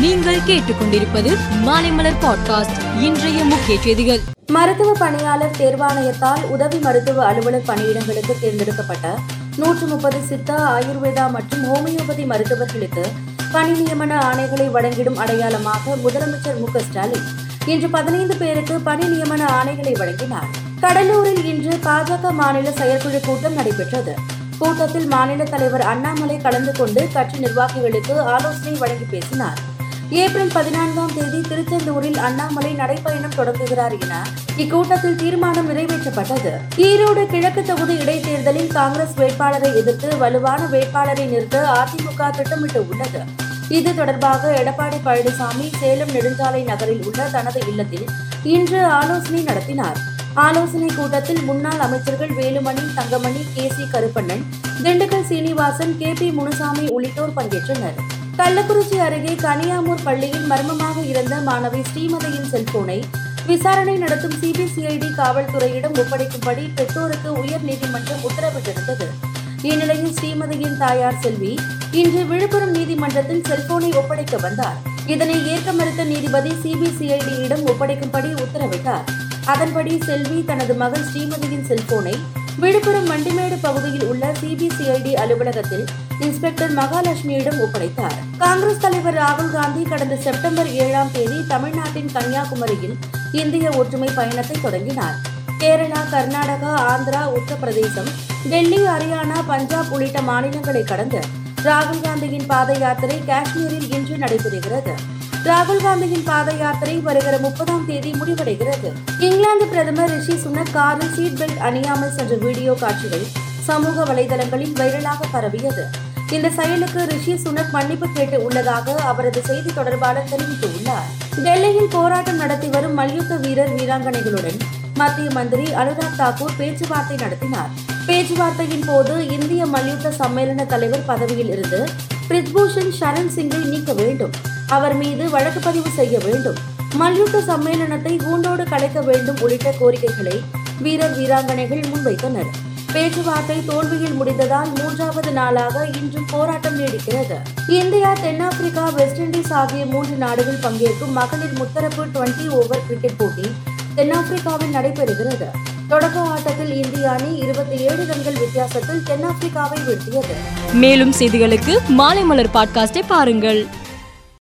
நீங்கள் கேட்டுக்கொண்டிருப்பது மாலைமலர் பாட்காஸ்ட் இன்றைய முக்கிய செய்திகள். மருத்துவ பணியாளர் தேர்வாணையத்தால் உதவி மருத்துவ அலுவலர் பணியிடங்களுக்கு தேர்ந்தெடுக்கப்பட்ட நூற்று முப்பது சித்தா ஆயுர்வேதா மற்றும் ஹோமியோபதி மருத்துவர்களுக்கு பணி நியமன ஆணைகளை வழங்கிடும் அடையாளமாக முதலமைச்சர் மு ஸ்டாலின் இன்று பதினைந்து பேருக்கு பணி நியமன ஆணைகளை வழங்கினார். கடலூரில் இன்று பாஜக மாநில செயற்குழு கூட்டம் நடைபெற்றது. கூட்டத்தில் மாநில தலைவர் அண்ணாமலை கலந்து கொண்டு கட்சி நிர்வாகிகளுக்கு ஆலோசனை வழங்கி பேசினார். ஏப்ரல் பதினான்காம் தேதி திருச்செந்தூரில் அண்ணாமலை நடைபயணம் தொடங்குகிறார் என இக்கூட்டத்தில் தீர்மானம் நிறைவேற்றப்பட்டது. ஈரோடு கிழக்கு தொகுதி இடைத்தேர்தலில் காங்கிரஸ் வேட்பாளரை எதிர்த்து வலுவான வேட்பாளரை நிறுத்த அதிமுக திட்டமிட்டு உள்ளது. இது தொடர்பாக எடப்பாடி பழனிசாமி சேலம் நெடுஞ்சாலை நகரில் உள்ள தனது இல்லத்தில் இன்று ஆலோசனை நடத்தினார். ஆலோசனை கூட்டத்தில் முன்னாள் அமைச்சர்கள் Velumani Thangamani K C Karuppannan Dindigul Srinivasan K P Munusamy உள்ளிட்டோர் பங்கேற்றனர். கள்ளக்குறிச்சி அருகே கனியாமூர் பள்ளியில் மர்மமாக இருந்த மாணவி ஸ்ரீமதியின் செல்போனை விசாரணை நடத்தும் சிபிசிஐடி காவல்துறையிடம் ஒப்படைக்கும்படி பெற்றோருக்கு உயர்நீதிமன்றம் உத்தரவிட்டிருந்தது. இந்நிலையில் ஸ்ரீமதியின் தாயார் செல்வி இன்று விழுப்புரம் நீதிமன்றத்தில் செல்போனை ஒப்படைக்க வந்தார். இதனை ஏற்க மறுத்த நீதிபதி சிபிசிஐடியிடம் ஒப்படைக்கும்படி உத்தரவிட்டார். அதன்படி செல்வி தனது மகள் ஸ்ரீமதியின் செல்போனை விழுப்புரம் மண்டிமேடு பகுதியில் உள்ள சிபிசிஐடி அலுவலகத்தில் இன்ஸ்பெக்டர் மகாலட்சுமியிடம் ஒப்படைத்தார். காங்கிரஸ் தலைவர் ராகுல் காந்தி கடந்த செப்டம்பர் ஏழாம் தேதி தமிழ்நாட்டின் கன்னியாகுமரியில் இந்திய ஒற்றுமை பயணத்தை தொடங்கினார். கேரளா கர்நாடகா ஆந்திரா உத்தரப்பிரதேசம் டெல்லி ஹரியானா பஞ்சாப் உள்ளிட்ட மாநிலங்களை கடந்து ராகுல் காந்தியின் பாத யாத்திரை காஷ்மீரில் இன்று நடைபெறுகிறது. ராகுல் காந்தியின் பாத யாத்திரை வருகிற முப்பதாம் தேதி முடிவடைகிறது. இங்கிலாந்து பிரதமர் ரிஷி சுனக் காரில் சீட் பெல்ட் அணியாமல் சென்ற வீடியோ காட்சிகள் சமூக வலைதளங்களில் வைரலாக பரவியது. இந்த செயலுக்கு ரிஷி சுனக் மன்னிப்பு கேட்டு உள்ளதாக அவரது செய்தி தொடர்பாளர் தெரிவித்துள்ளார். டெல்லியில் போராட்டம் நடத்தி வரும் மல்யுத்த வீரர் வீராங்கனைகளுடன் மத்திய மந்திரி அனுராக் தாக்கூர் பேச்சுவார்த்தை நடத்தினார். பேச்சுவார்த்தையின் போது இந்திய மல்யுத்த சம்மேளன தலைவர் பதவியில் இருந்து பிரித்பூஷன் சரண் சிங்கை நீக்க வேண்டும். அவர் மீது வழக்கு பதிவு செய்ய வேண்டும். மல்யுத்த சம்மேளனத்தை கூண்டோடு கலைக்க வேண்டும் உள்ளிட்ட கோரிக்கைகளை வீரர் வீராங்கனைகள் முன்வைத்தனர். பேச்சுவார்த்தை தோல்வியில் முடிந்ததால் மூன்றாவது நாளாக இன்றும் போராட்டம் நீடிக்கிறது. இந்தியா தென்னாப்பிரிக்கா வெஸ்ட் இண்டீஸ் ஆகிய மூன்று நாடுகள் பங்கேற்கும் மகளிர் முத்தரப்பு டுவெண்டி ஓவர் கிரிக்கெட் போட்டி தென்னாப்பிரிக்காவில் நடைபெறுகிறது. தொடக்க ஆட்டத்தில் இந்திய அணி இருபத்தி ஏழு ரன்கள் வித்தியாசத்தில் தென்னாப்பிரிக்காவை வீழ்த்தியது. மேலும் செய்திகளுக்கு மாலை மலர் பாட்காஸ்டை பாருங்கள்.